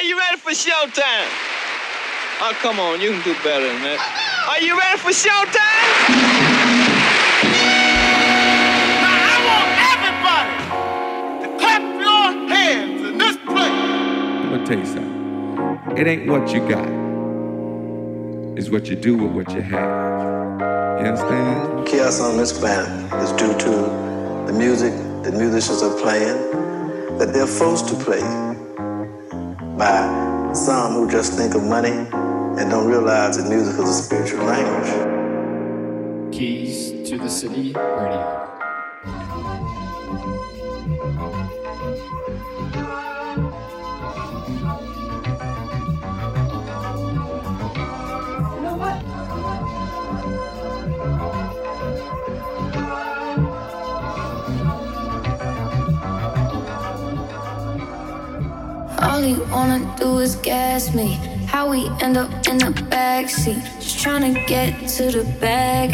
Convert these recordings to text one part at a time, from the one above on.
Are you ready for showtime? Oh, come on, you can do better than that. Are you ready for showtime? Now I want everybody to clap your hands in this place. I'm gonna tell you something. It ain't what you got. It's what you do with what you have. You understand? Chaos on this planet is due to the music that musicians are playing, that they're forced to play by some who just think of money and don't realize that music is a spiritual language. Keys to the City Radio. All you wanna do is gas me. How we end up in the backseat, just trying to get to the bag.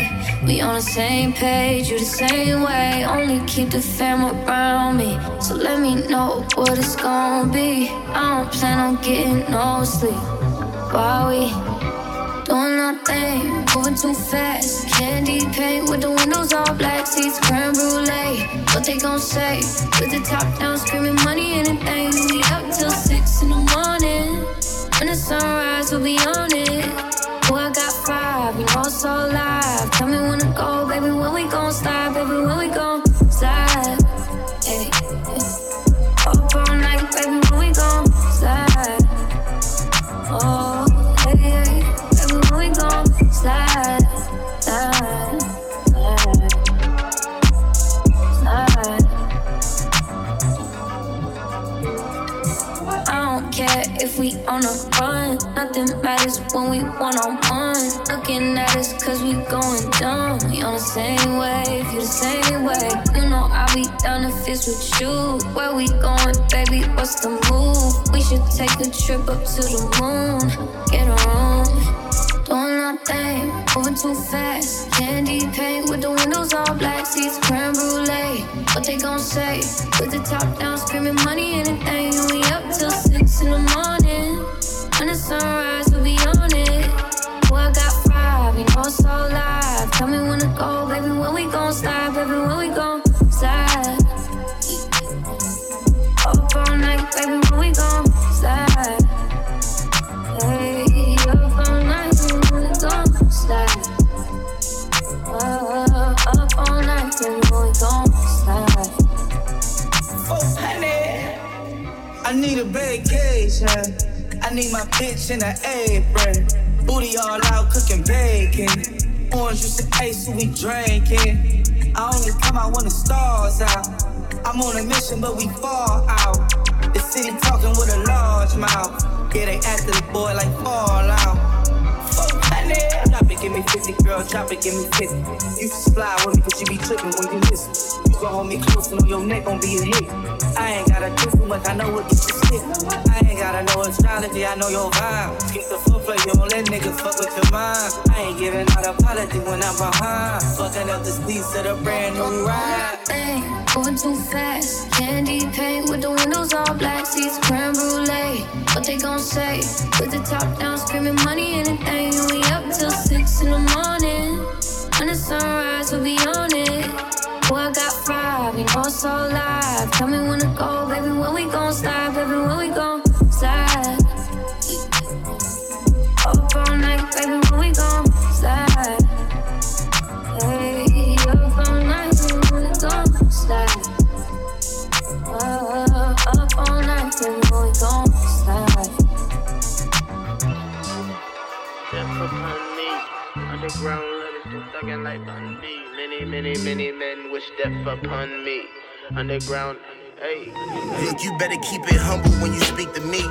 We on the same page, you the same way. Only keep the fam around me, so let me know what it's gonna be. I don't plan on getting no sleep while we doing nothing, moving too fast. Candy paint with the windows all black, seats creme brulee. What they gon' say? With the top down, screaming money, anything. We up till six in the morning. When the sunrise, we'll be on it. Oh, I got five, you know it's all live. Tell me when to go, baby. When we gon' stop, baby. When we gon' care if we on a run. Nothing matters when we one on one. Looking at us cause we going dumb. We on the same wave, you the same way. You know I'll be down if it's with you. Where we going, baby? What's the move? We should take a trip up to the moon. Get a nothing, moving too fast. Candy paint with the windows all black, seats creme brulee. What they gon' say? With the top down, screaming money, anything. We up till six in the morning. When the sunrise, we'll be on it. Oh, I got five, you know it's all live. Tell me when to go, baby. When we gon' slide, baby. When we gon' slide. Up all night, baby. When we gon' need a vacation. I need my bitch in an apron. Booty all out cooking bacon. Orange juice and ice, we drinking. I only come out when the stars out. I'm on a mission, but we fall out. The city talking with a large mouth. Yeah, they after the boy like Fallout. Oh, honey. Drop it, give me 50, girl, drop it, give me 50. Can slide with me, cause you be tripping when you me. You gon' hold me close and on your neck gon' be a hit. I ain't gotta do too much, I know what gets you sick. I ain't gotta know astrology, I know your vibe. Skip the footplay, you don't let niggas fuck with your mind. I ain't giving out apology when I'm behind. Fucking up the seats of the brand new ride. Thing, moving too fast. Candy paint with the windows all black, seats creme brulee. What they gon' say? With the top down, screaming money, anything. We up till six in the morning. When the sunrise, we'll be on it. Oh, I got five, you know it's all live. Tell me when Many, many, men wish death upon me. Underground, hey. Look, you better keep it humble when you speak to me.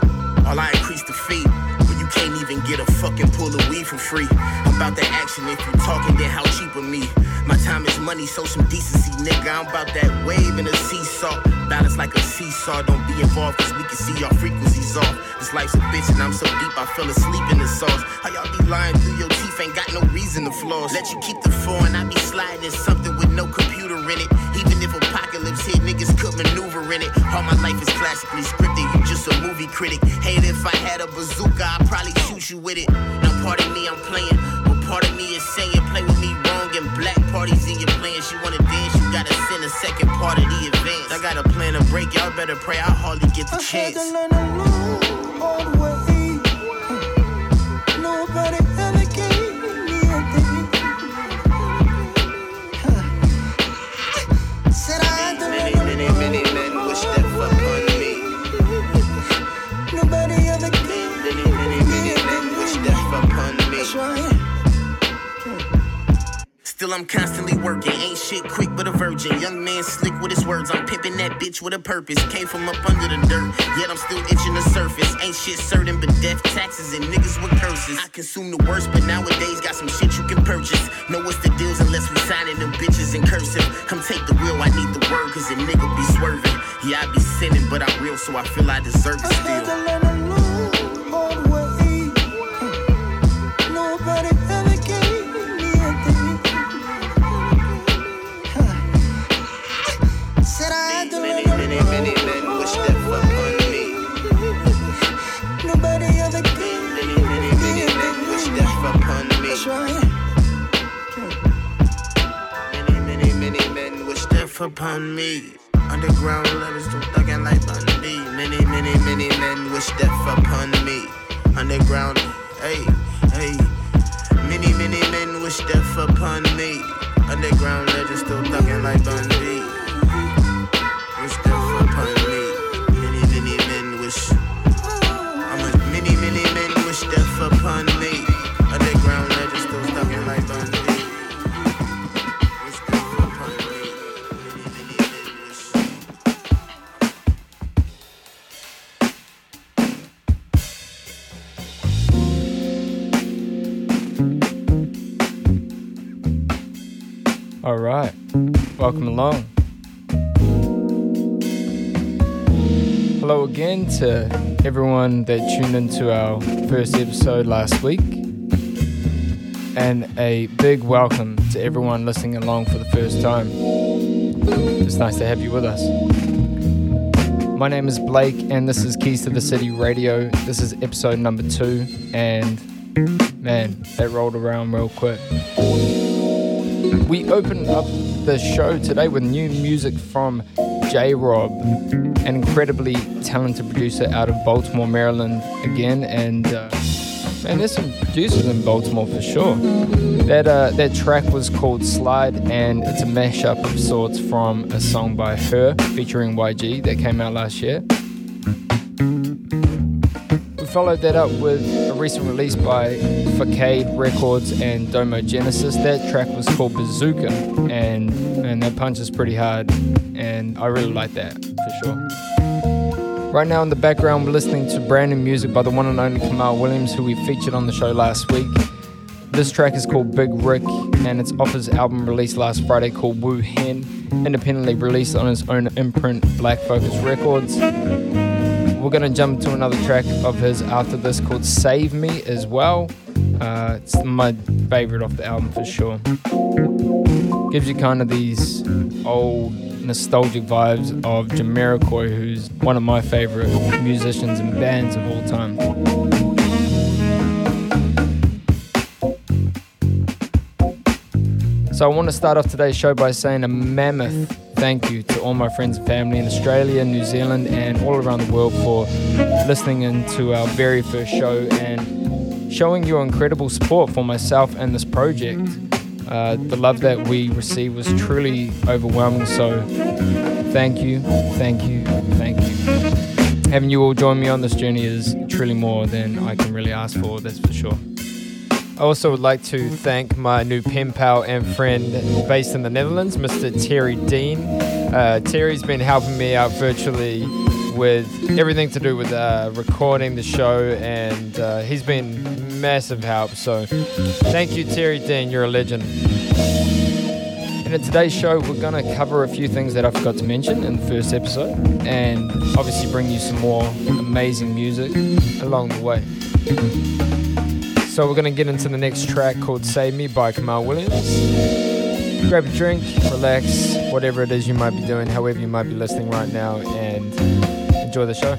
While I increase the fee. You can't even get a fucking pull of weed for free. I'm about the action if you talking, then how cheap with me? My time is money, so some decency, nigga. I'm about that wave in a seesaw. Balance like a seesaw. Don't be involved, cause we can see our frequencies off. This life's a bitch, and I'm so deep, I fell asleep in the sauce. How y'all be lying through your teeth? Ain't got no reason to floss. Let you keep the foreign, I be sliding in something with no computer in it. Even if apocalypse hit, niggas could but maneuvering it. All my life is classically scripted, you just a movie critic. Hate if I had a bazooka, I'd probably shoot you with it. Now, part of me, I'm playing, but part of me is saying, play with me wrong and black parties in your plans. You wanna dance, you gotta send a second part of the advance. I got a plan to break, y'all better pray, I hardly get the chance. Nobody ever gave Still, I'm constantly working. Ain't shit quick, but a virgin. Young man slick with his words. I'm pimping that bitch with a purpose. Came from up under the dirt, yet I'm still itching the surface. Ain't shit certain, but death, taxes, and niggas with curses. I consume the worst, but nowadays got some shit you can purchase. Know what's the deals unless we signing them bitches in cursive. Come take the wheel, I need the word, cause a nigga be swerving. Yeah, I be sinning, but I'm real, so I feel I deserve it still. Upon me. Underground levels still thugging like Bundy. Many, many, many men wish death upon me. Underground, hey, hey. Many, many men wish death upon me. Underground legends still thugging like Bundy. Welcome along. Hello again to everyone that tuned into our first episode last week. And a big welcome to everyone listening along for the first time. It's nice to have you with us. My name is Blake, and this is Keys to the City Radio. This is episode number two, and man, that rolled around real quick. We opened up the show today with new music from J Robb, an incredibly talented producer out of Baltimore, Maryland, again. And uh, man, there's some producers in Baltimore for sure. That uh, that track was called Slide, and it's a mashup of sorts from a song by H.E.R. featuring YG that came out last year. We followed that up with a recent release by Facade Records and Domo Genesis. That track was called Bazooka, and and that punches pretty hard, and I really like that for sure. Right now in the background, we're listening to brand new music by the one and only Kamaal Williams, who we featured on the show last week. This track is called Big Rick, and it's off his album released last Friday called Wu Hen, independently released on his own imprint, Black Focus Records. We're gonna jump to another track of his after this called Save Me as well. Uh, it's my favorite off the album for sure. Gives you kind of these old nostalgic vibes of Jamiroquai, who's one of my favorite musicians and bands of all time. So I want to start off today's show by saying a mammoth thank you to all my friends and family in Australia, New Zealand, and all around the world for listening in to our very first show and showing your incredible support for myself and this project. Uh, the love that we received was truly overwhelming. So thank you, thank you, thank you. Having you all join me on this journey is truly more than I can really ask for, that's for sure. I also would like to thank my new pen pal and friend based in the Netherlands, Mr. Terry Dean. Uh, Terry's been helping me out virtually with everything to do with uh, recording the show, and uh, he's been massive help. So, thank you, Terry Dean. You're a legend. And in today's show, we're going to cover a few things that I forgot to mention in the first episode, and obviously bring you some more amazing music along the way. So we're gonna get into the next track called Save Me by Kamaal Williams. grab a drink, relax, whatever it is you might be doing, however you might be listening right now, and enjoy the show.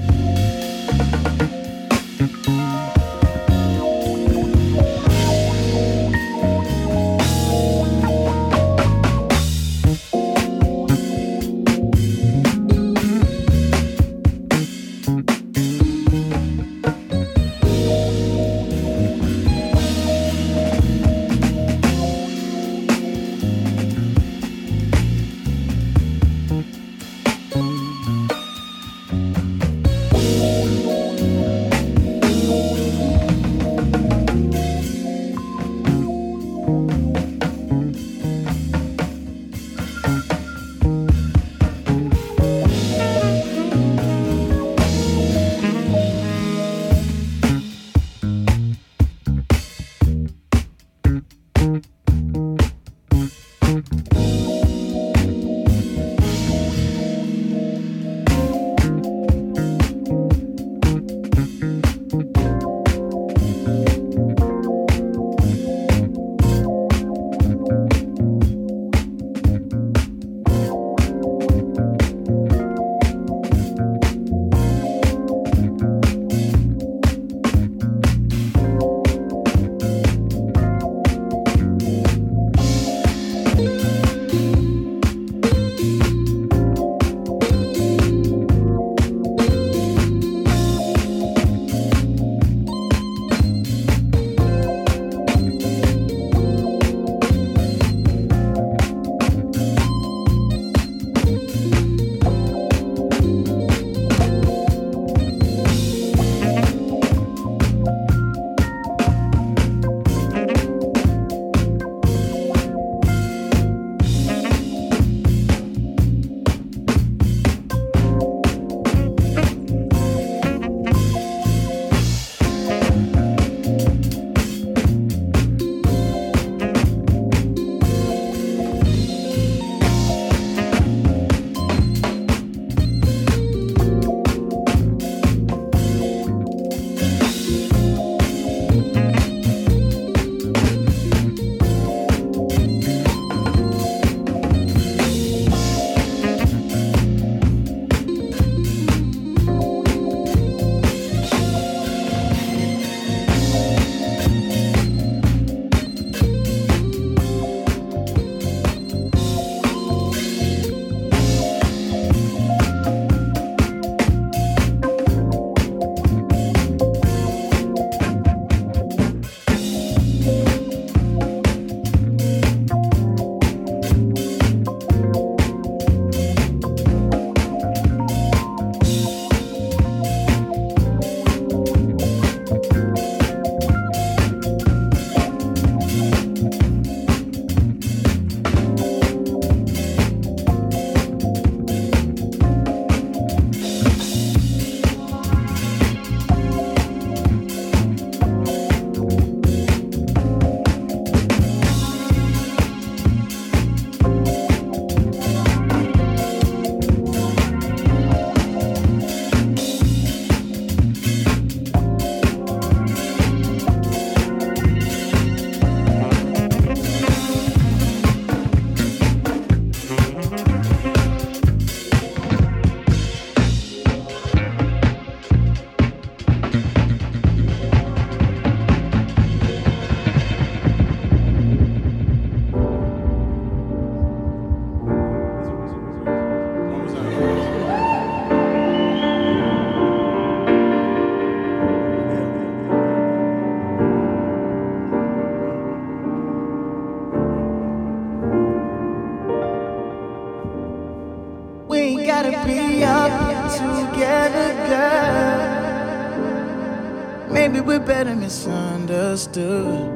Misunderstood.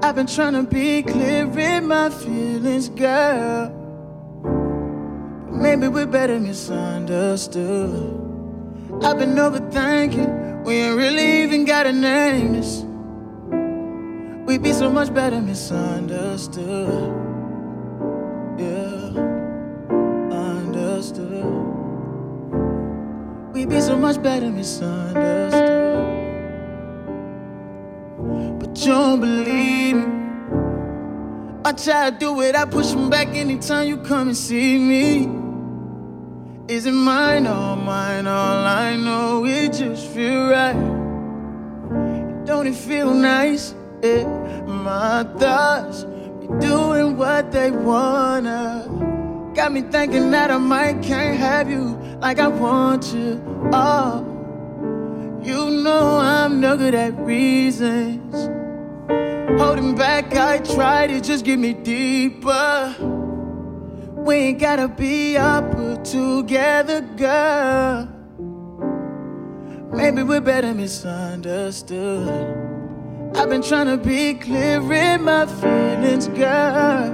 I've been trying to be clear in my feelings, girl. Maybe we're better misunderstood. I've been overthinking, we ain't really even got a name this. We'd be so much better misunderstood. Yeah, understood. We'd be so much better misunderstood don't believe me. I try to do it, I push them back anytime you come and see me. Is it mine or mine? All I know, it just feel right. Don't it feel nice? Yeah, my thoughts be doing what they wanna. Got me thinking that I might can't have you like I want you. Oh, you know I'm no good at reasons. Holding back, I try to just get me deeper. We ain't gotta be up together, girl. Maybe we're better misunderstood. I've been trying to be clear in my feelings, girl.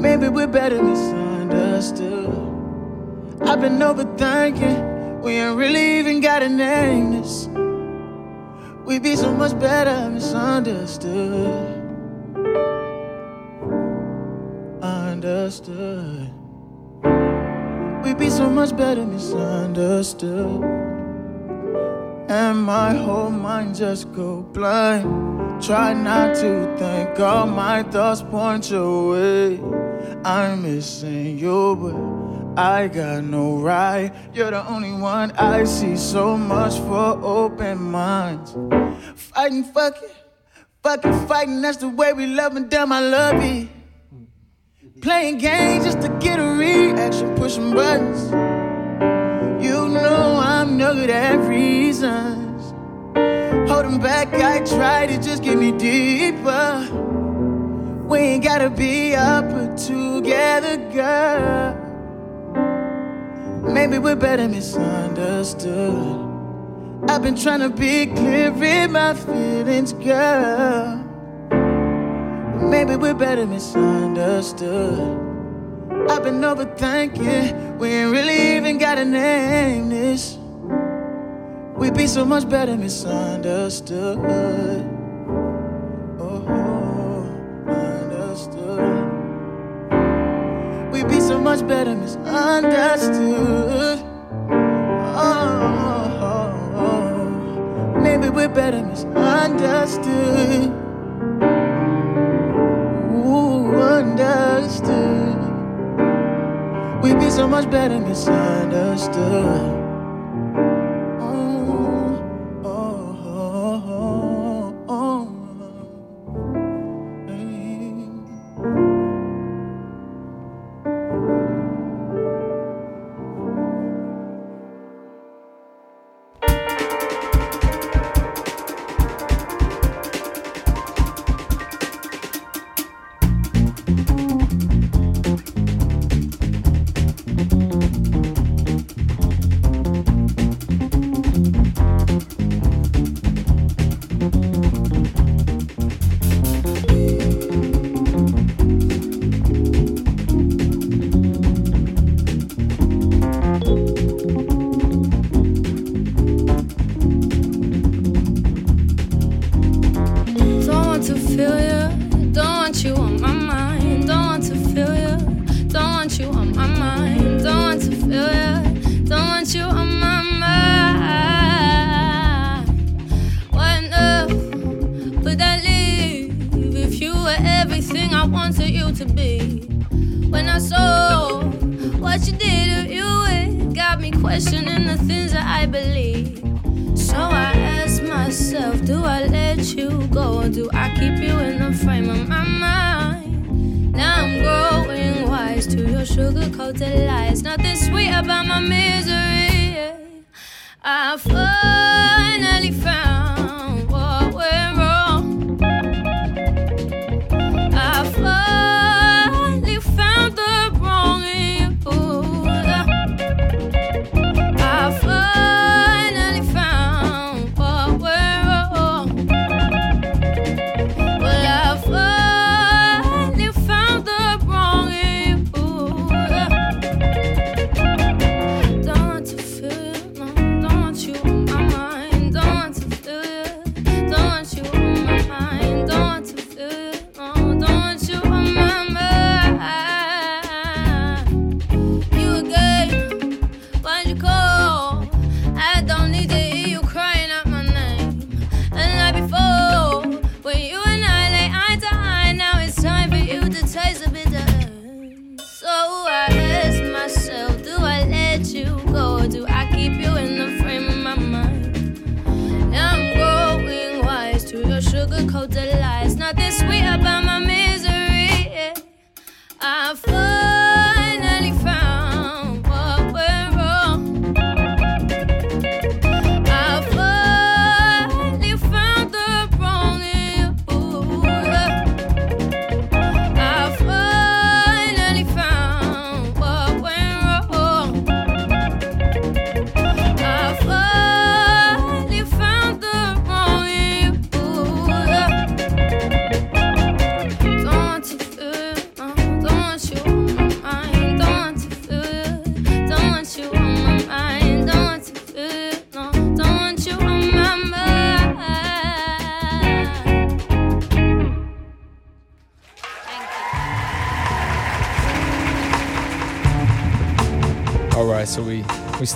Maybe we're better misunderstood. I've been overthinking. We ain't really even got a name this. We'd be so much better misunderstood. Understood. We'd be so much better misunderstood. And my whole mind just go blind. Try not to think all my thoughts point your way. I'm missing you, but I got no right. You're the only one I see. So much for open minds. Fighting, fucking, fucking, fighting. That's the way we love and damn, I love it. Playing games just to get a reaction, pushing buttons. You know I'm no good at reasons. Holding back, I try to just get me deeper. We ain't gotta be up together, girl. Maybe we're better misunderstood. I've been trying to be clear in my feelings, girl. Maybe we're better misunderstood. I've been overthinking. We ain't really even got a name this. We'd be so much better misunderstood. Much better misunderstood. Oh, maybe we're better misunderstood. Ooh, understood. We'd be so much better misunderstood.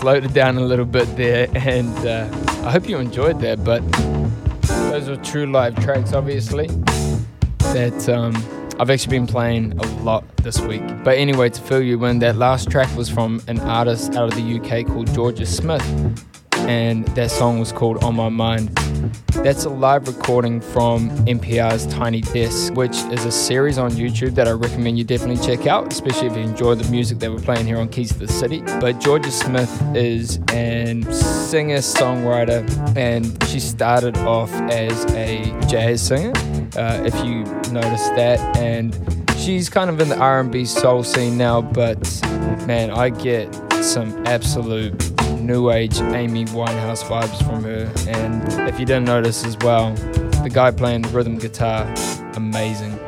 Slowed it down a little bit there, and uh, I hope you enjoyed that. But those were true live tracks, obviously. That um, I've actually been playing a lot this week. But anyway, to fill you in, that last track was from an artist out of the UK called Jorja Smith, and that song was called On My Mind. That's a live recording from NPR's Tiny Desk, which is a series on YouTube that I recommend you definitely check out, especially if you enjoy the music that we're playing here on Keys to the City. But Jorja Smith is an singer songwriter, and she started off as a jazz singer, uh, if you notice that, and she's kind of in the R&B soul scene now. But man, I get some absolute new age Amy Winehouse vibes from her. And if you didn't notice as well, the guy playing the rhythm guitar, amazing.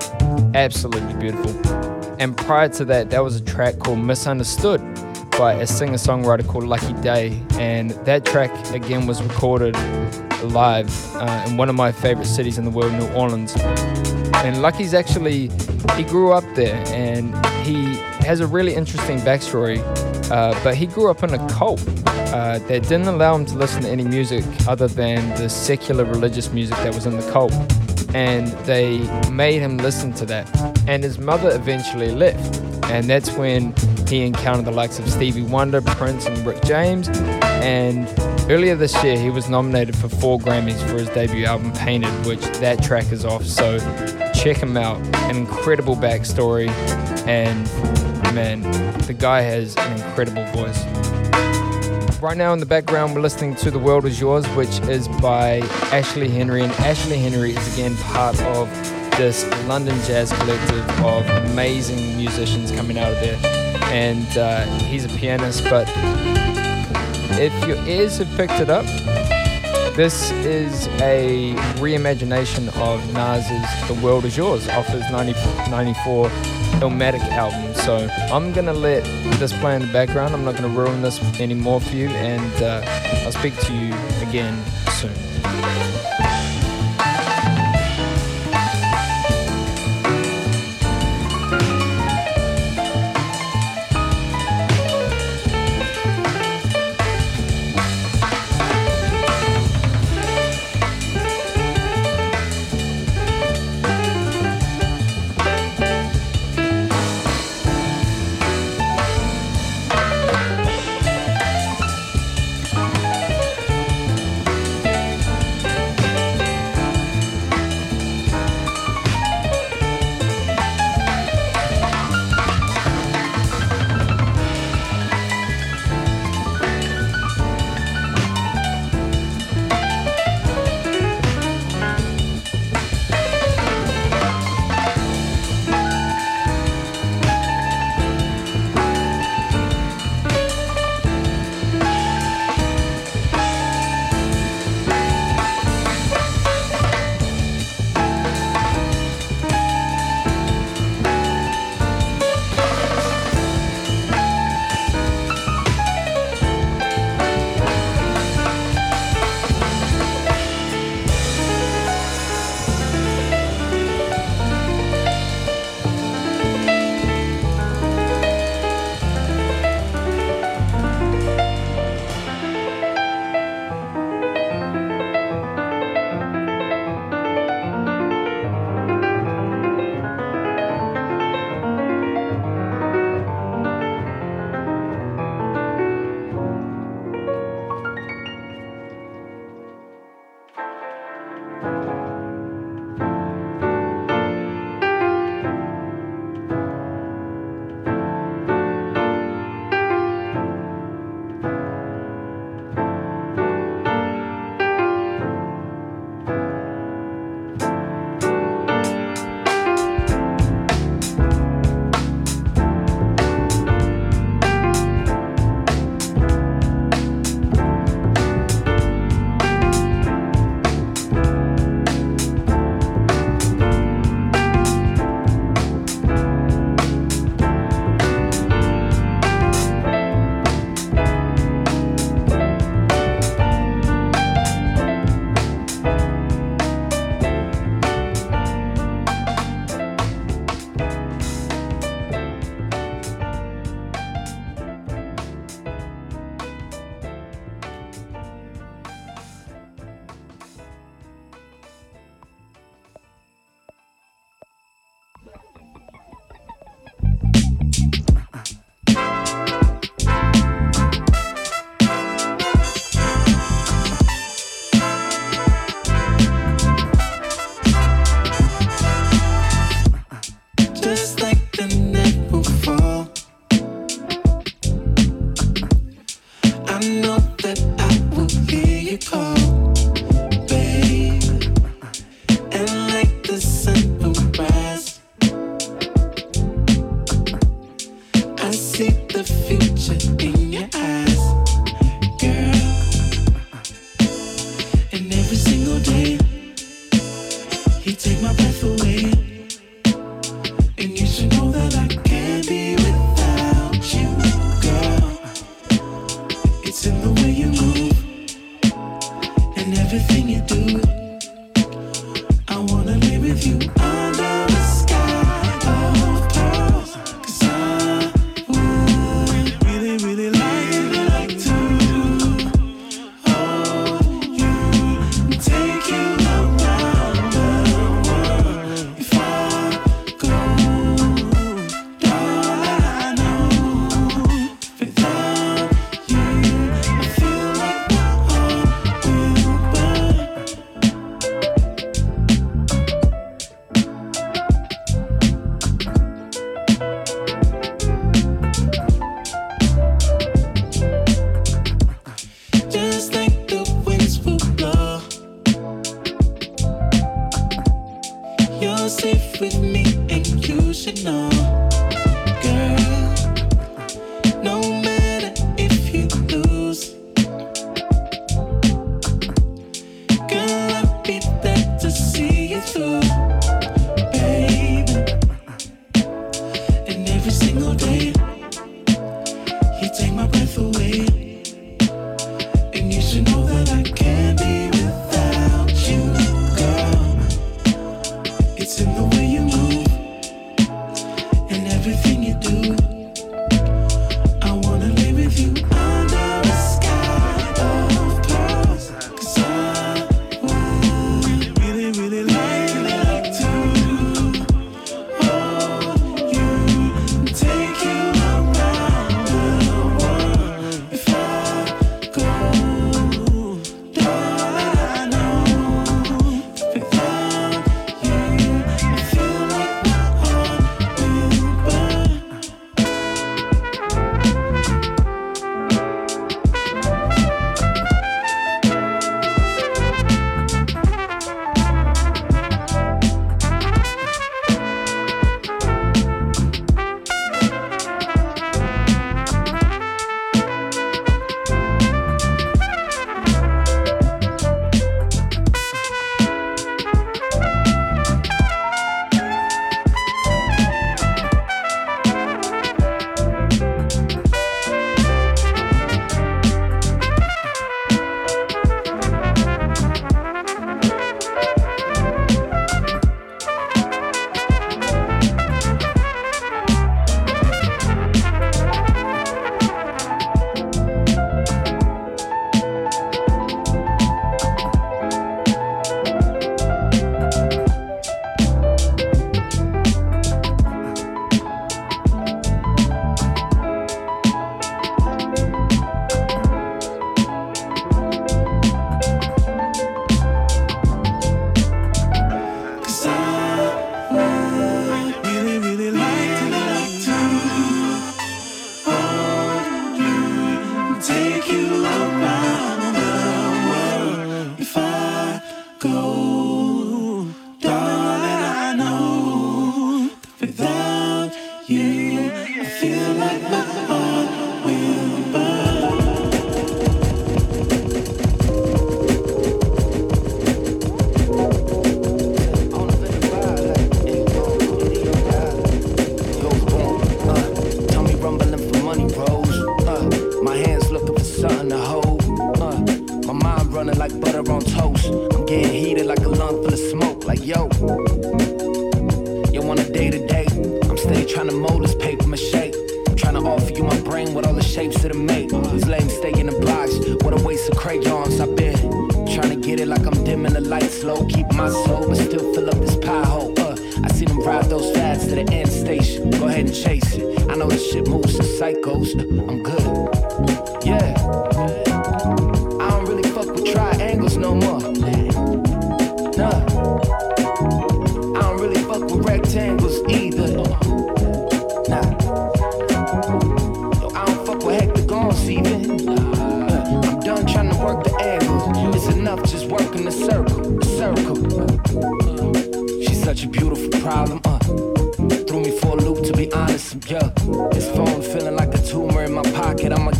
Absolutely beautiful. And prior to that, there was a track called Misunderstood by a singer songwriter called Lucky Daye. And that track, again, was recorded live uh, in one of my favorite cities in the world, New Orleans. And Lucky's actually, he grew up there and he has a really interesting backstory. Uh, but he grew up in a cult uh, that didn't allow him to listen to any music other than the secular religious music that was in the cult. And they made him listen to that. And his mother eventually left. And that's when he encountered the likes of Stevie Wonder, Prince, and Rick James. And earlier this year, he was nominated for four Grammys for his debut album, Painted, which that track is off. So check him out. An incredible backstory. And man, the guy has an incredible voice. Right now in the background, we're listening to The World Is Yours, which is by Ashley Henry. And Ashley Henry is again part of this London jazz collective of amazing musicians coming out of there. And uh, he's a pianist, but if your ears have picked it up, this is a reimagination of Nas's The World Is Yours off his 90, 94 Illmatic album. So I'm to let this play in the background. I'm not to ruin this anymore for you, and uh, I'll speak to you again soon.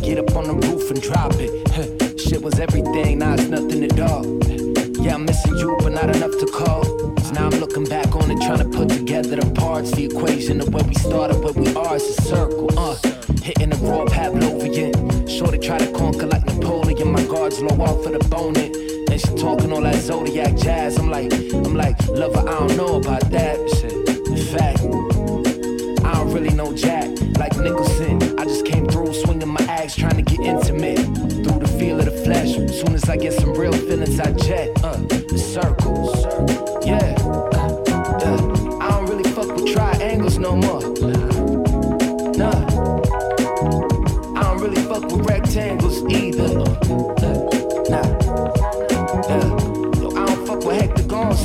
Get up on the roof and drop it. Shit was everything, now it's nothing at all. Yeah, I'm missing you, but not enough to call. So now I'm looking back on it, trying to put together the parts. The equation of where we started, where we are, is a circle. Uh, hitting the raw Pavlovian. Shorty try to conquer like Napoleon. My guards low off for the bone. And she talking all that zodiac jazz. I'm like, I'm like, lover, I don't know about that shit. In fact, I don't really know Jack. Like Nicholson, I just came through swinging my axe, trying to get intimate through the feel of the flesh. Soon as I get some real feelings, I jet. Uh, the circles, yeah.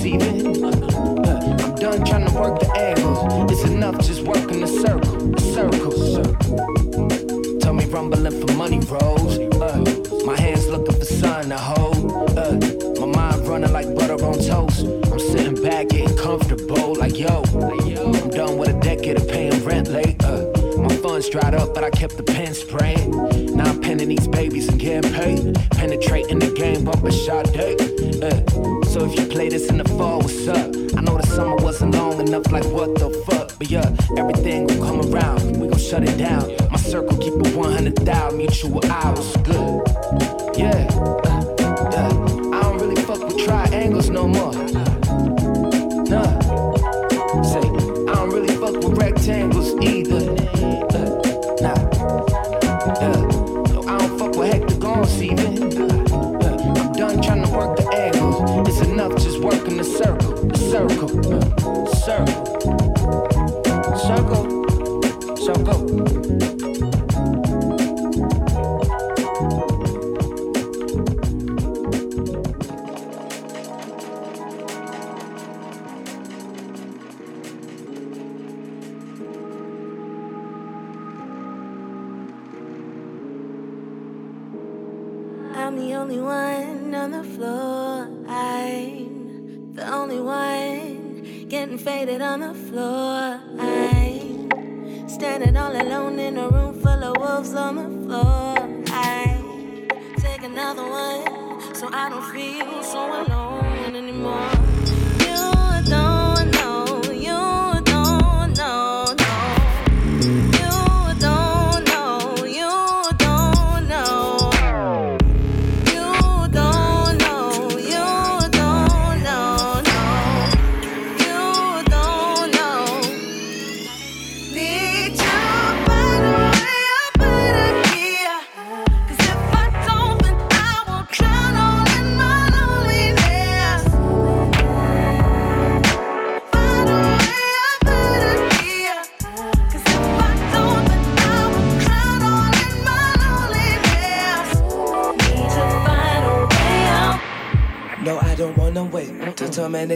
Uh, I'm done trying to work the angles. It's enough just working the circle, circle. Tell me rumbling for money rolls. Uh, my hands looking for sun to hold. Uh, my mind running like butter on toast. I'm sitting back getting comfortable, like yo. I'm done with a decade of paying rent late. Uh, my funds dried up, but I kept the pen spraying. Now I'm penning these babies and getting paid. Penetrating the game, bumping shot day. Uh, if you play this in the fall, what's up? I know the summer wasn't long enough, like what the fuck? But yeah, everything will come around. We gon' shut it down. My circle keep it 100,000 mutual hours. Good. Yeah. Circle, circle,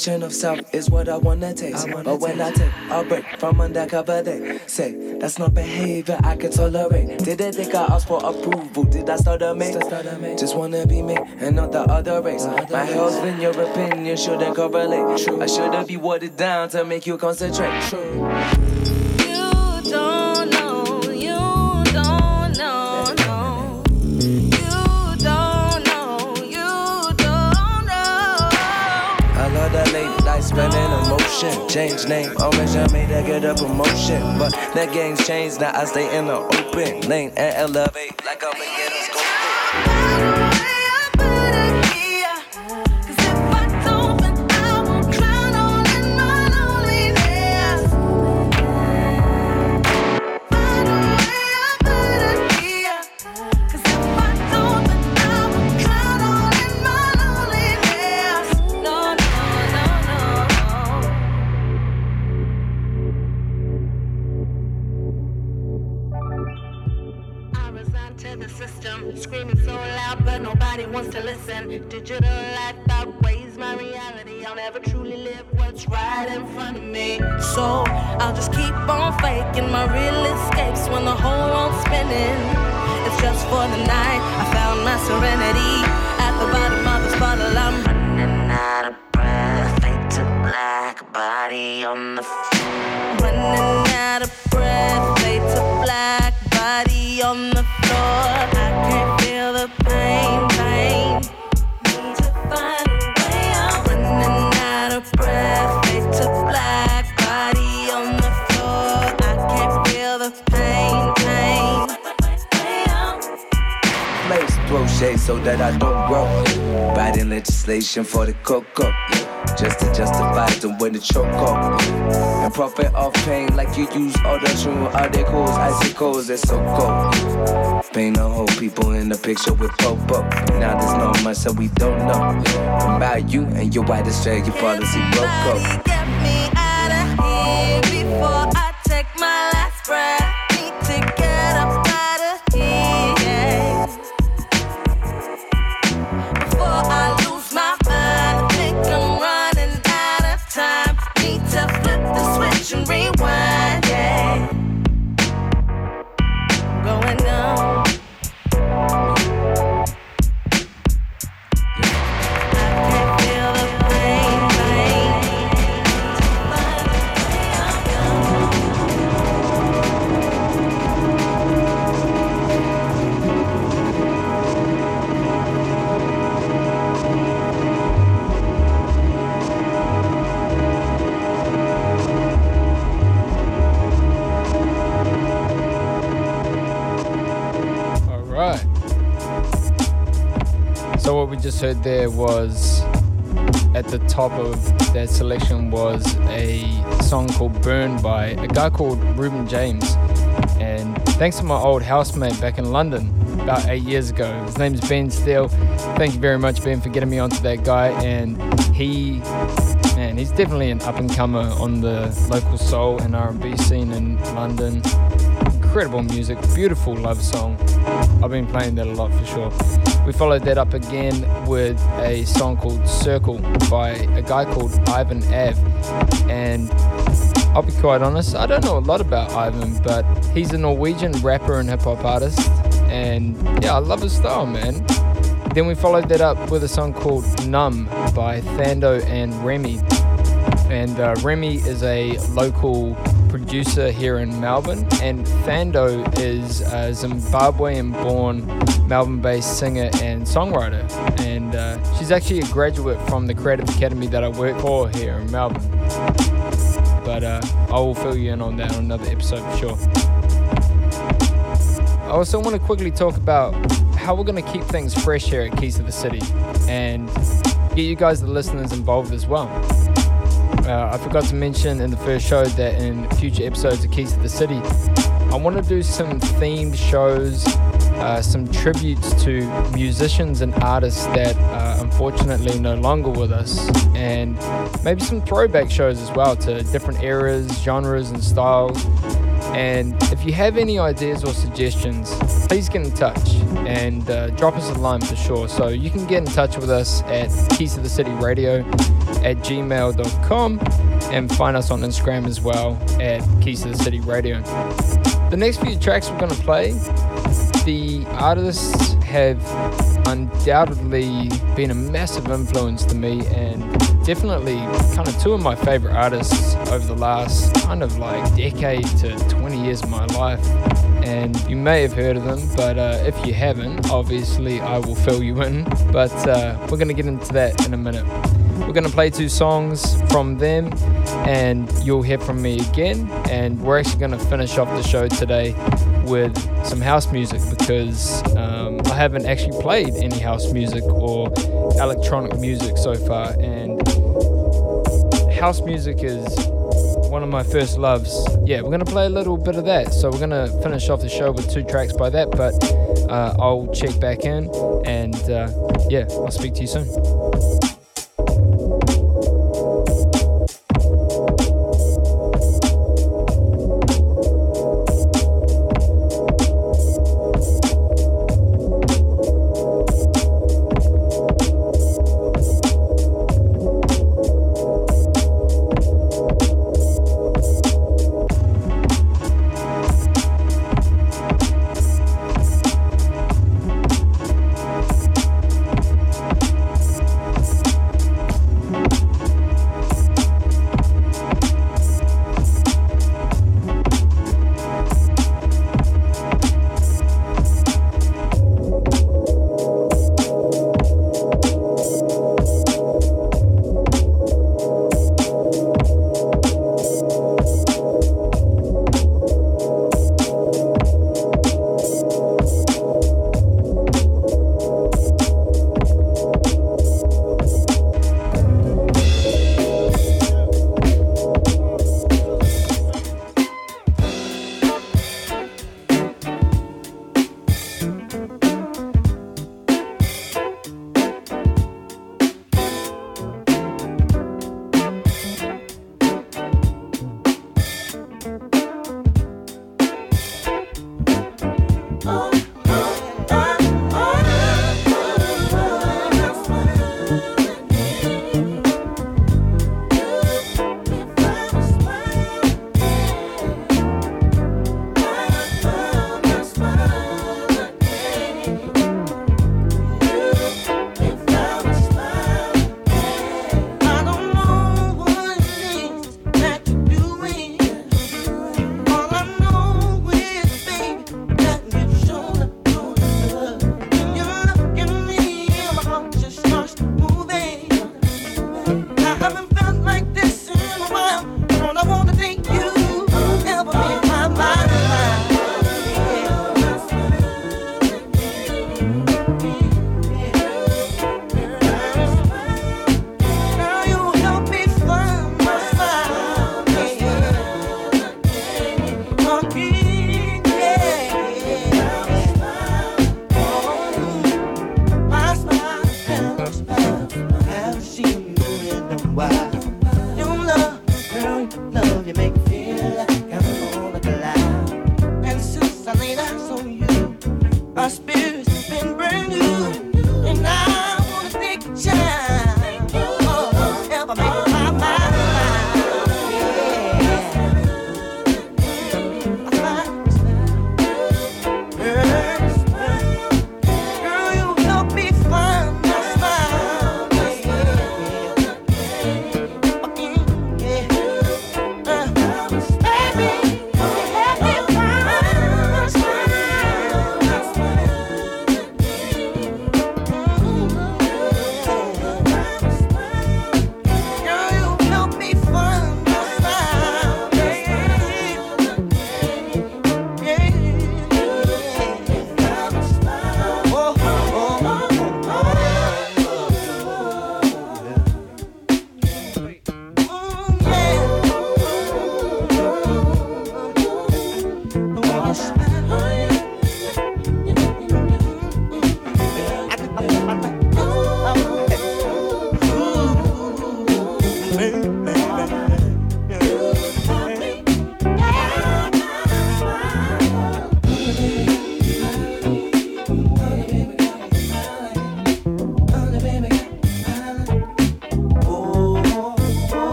Determination of self is what I wanna taste. but when I take a break from undercover, they say that's not behavior I can tolerate. Did they think I asked for approval? Did I start a mate? Just wanna be me and not the other race. My health in your opinion shouldn't correlate. True. I shouldn't be watered down to make you concentrate. You night spending emotion. Change name, always I made to get a promotion. But that game's changed, now I stay in the open lane and elevate like I'm a so that I don't grow. Writing legislation for the cocoa. Just to justify them when the choke up. And profit off pain like you use all the true articles, icicles, it's so cold. Paint the whole people in the picture with pop up. Now there's no much that we don't know about you and your white Australian policy broke up. Get me out of here before was at the top of that selection was a song called Burn by a guy called Rueben James. And thanks to my old housemate back in London about eight years ago. His name's Ben Steele. Thank you very much, Ben, for getting me onto that guy. And he, man, he's definitely an up and comer on the local soul and R&B scene in London incredible music, beautiful love song. I've been playing that a lot for sure. We followed that up again with a song called Circle by a guy called Ivan Ave. And I'll be quite honest, I don't know a lot about Ivan, but he's a Norwegian rapper and hip hop artist. And yeah, I love his style, man. Then we followed that up with a song called Numb by Thando and Remi. And uh, Remi is a local producer here in Melbourne, and Thando is a Zimbabwean born Melbourne based singer and songwriter. And uh, she's actually a graduate from the Creative Academy that I work for here in Melbourne. But uh, I will fill you in on that on another episode for sure. I also want to quickly talk about how we're going to keep things fresh here at Keys of the City and get you guys, the listeners, involved as well. Uh, I forgot to mention in the first show that in future episodes of Keys to the City, I want to do some themed shows, uh, some tributes to musicians and artists that are unfortunately no longer with us, and maybe some throwback shows as well to different eras, genres, and styles. And if you have any ideas or suggestions, please get in touch and uh, drop us a line for sure. So you can get in touch with us at Keys to the City Radio at gmail.com and find us on Instagram as well at Keys to the City Radio. The next few tracks we're going to play, the artists have undoubtedly been a massive influence to me and definitely kind of two of my favorite artists over the last kind of like decade to 20 years of my life. And you may have heard of them, but uh, if you haven't, obviously I will fill you in. But uh, we're going to get into that in a minute. We're going to play two songs from them, and you'll hear from me again. And we're actually going to finish off the show today with some house music because um, haven't actually played any house music or electronic music so far. And house music is one of my first loves. Yeah, we're gonna play a little bit of that. So we're gonna finish off the show with two tracks by that, but uh, I'll check back in and uh, yeah, I'll speak to you soon.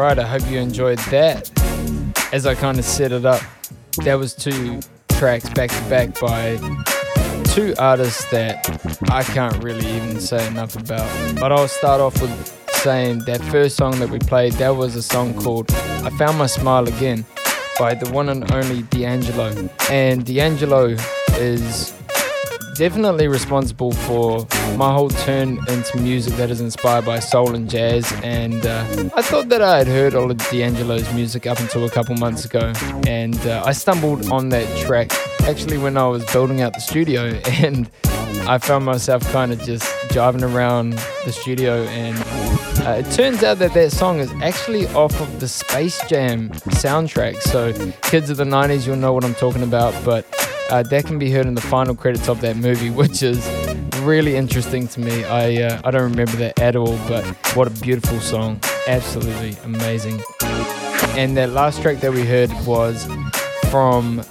Right, I hope you enjoyed that. As I kind of set it up, that was two tracks back to back by two artists that I can't really even say enough about. But I'll start off with saying that first song that we played, that was a song called I Found My Smile Again by the one and only D'Angelo. And D'Angelo is definitely responsible for my whole turn into music that is inspired by soul and jazz. And uh, I thought that I had heard all of D'Angelo's music up until a couple months ago, and uh, I stumbled on that track actually when I was building out the studio, and I found myself kind of just driving around the studio and. Uh, it turns out that that song is actually off of the Space Jam soundtrack. So, kids of the 90s, you'll know what I'm talking about. But uh, that can be heard in the final credits of that movie, which is really interesting to me. I uh, I don't remember that at all, but what a beautiful song! Absolutely amazing. And that last track that we heard was from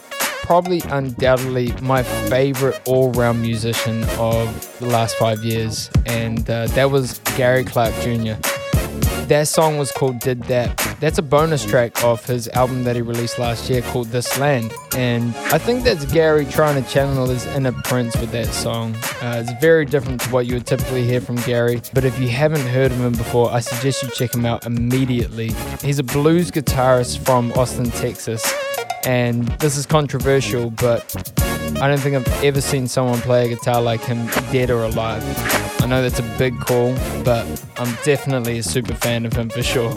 probably undoubtedly my favorite all-round musician of the last five years, and uh, that was Gary Clark Jr. That song was called Did Dat. That's a bonus track off his album that he released last year called This Land. And I think that's Gary trying to channel his inner Prince with that song. Uh, it's very different to what you would typically hear from Gary. But if you haven't heard of him before, I suggest you check him out immediately. He's a blues guitarist from Austin, Texas. And this is controversial, but I don't think I've ever seen someone play a guitar like him, dead or alive. I know that's a big call, but I'm definitely a super fan of him for sure.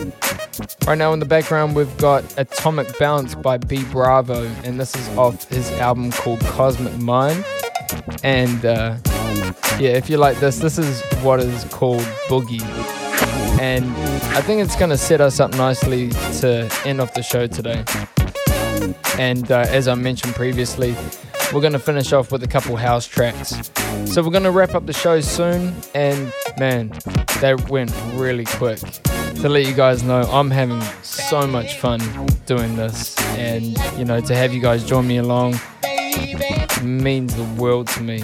Right now in the background, we've got Atomic Bounce by B Bravo, and this is off his album called Cosmic Mind. And uh, yeah, if you like this, this is what is called Boogie. And I think it's going to set us up nicely to end off the show today. And uh, as I mentioned previously, we're going to finish off with a couple house tracks. So we're going to wrap up the show soon. And man, that went really quick. To let you guys know, I'm having so much fun doing this. And, you know, to have you guys join me along means the world to me.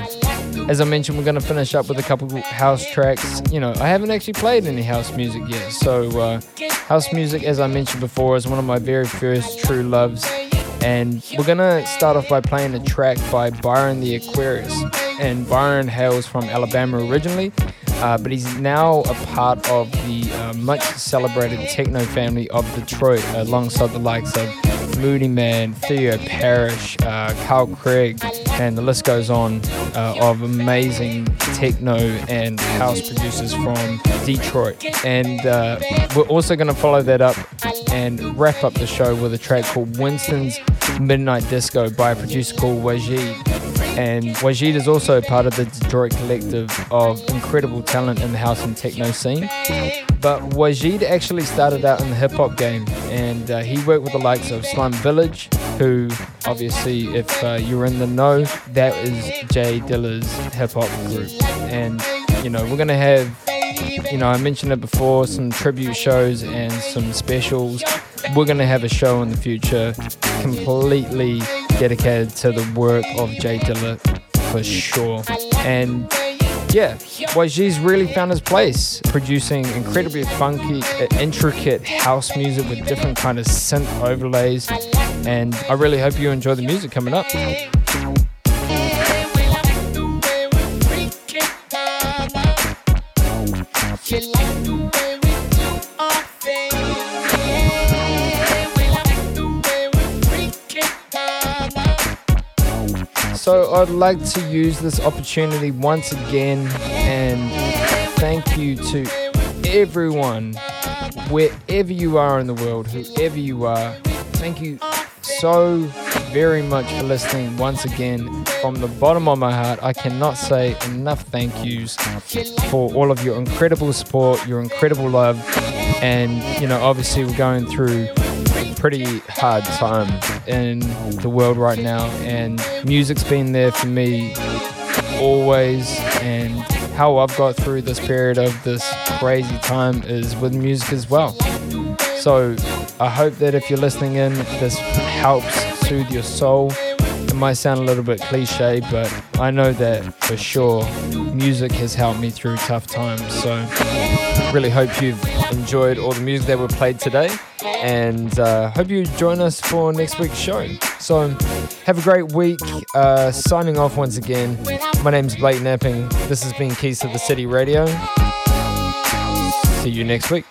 As I mentioned, we're going to finish up with a couple house tracks. You know, I haven't actually played any house music yet. So, uh, house music, as I mentioned before, is one of my very first true loves. And we're gonna start off by playing a track by Byron the Aquarius. And Byron hails from Alabama originally, uh, but he's now a part of the uh, much celebrated techno family of Detroit, alongside the likes of Moodymann, Theo Parrish, uh, Carl Craig, and the list goes on uh, of amazing techno and house producers from Detroit. And uh, we're also going to follow that up and wrap up the show with a track called Winston's Midnight Disco by a producer called Waajeed. And Waajeed is also part of the Detroit collective of incredible talent in the house and techno scene. But Waajeed actually started out in the hip hop game and uh, he worked with the likes of Slum Village, who obviously, if uh, you're in the know, that is J Dilla's hip hop group. And, you know, we're going to have you know, I mentioned it before, some tribute shows and some specials. We're going to have a show in the future completely dedicated to the work of J Dilla for sure. And yeah, Waajeed's really found his place, producing incredibly funky, uh, intricate house music with different kind of synth overlays. And I really hope you enjoy the music coming up. So I'd like to use this opportunity once again and thank you to everyone, wherever you are in the world, whoever you are. Thank you so very much for listening once again. From the bottom of my heart, I cannot say enough thank yous for all of your incredible support, your incredible love, and you know, obviously, we're going through pretty hard time in the world right now, and music's been there for me always. And how I've got through this period of this crazy time is with music as well. So I hope that if you're listening in, this helps soothe your soul. It might sound a little bit cliche, but I know that for sure music has helped me through tough times. So really hope you've enjoyed all the music that were played today and uh, hope you join us for next week's show. So, have a great week. Uh, signing off once again. My name's Blake Napping. This has been Keys to the City Radio. See you next week.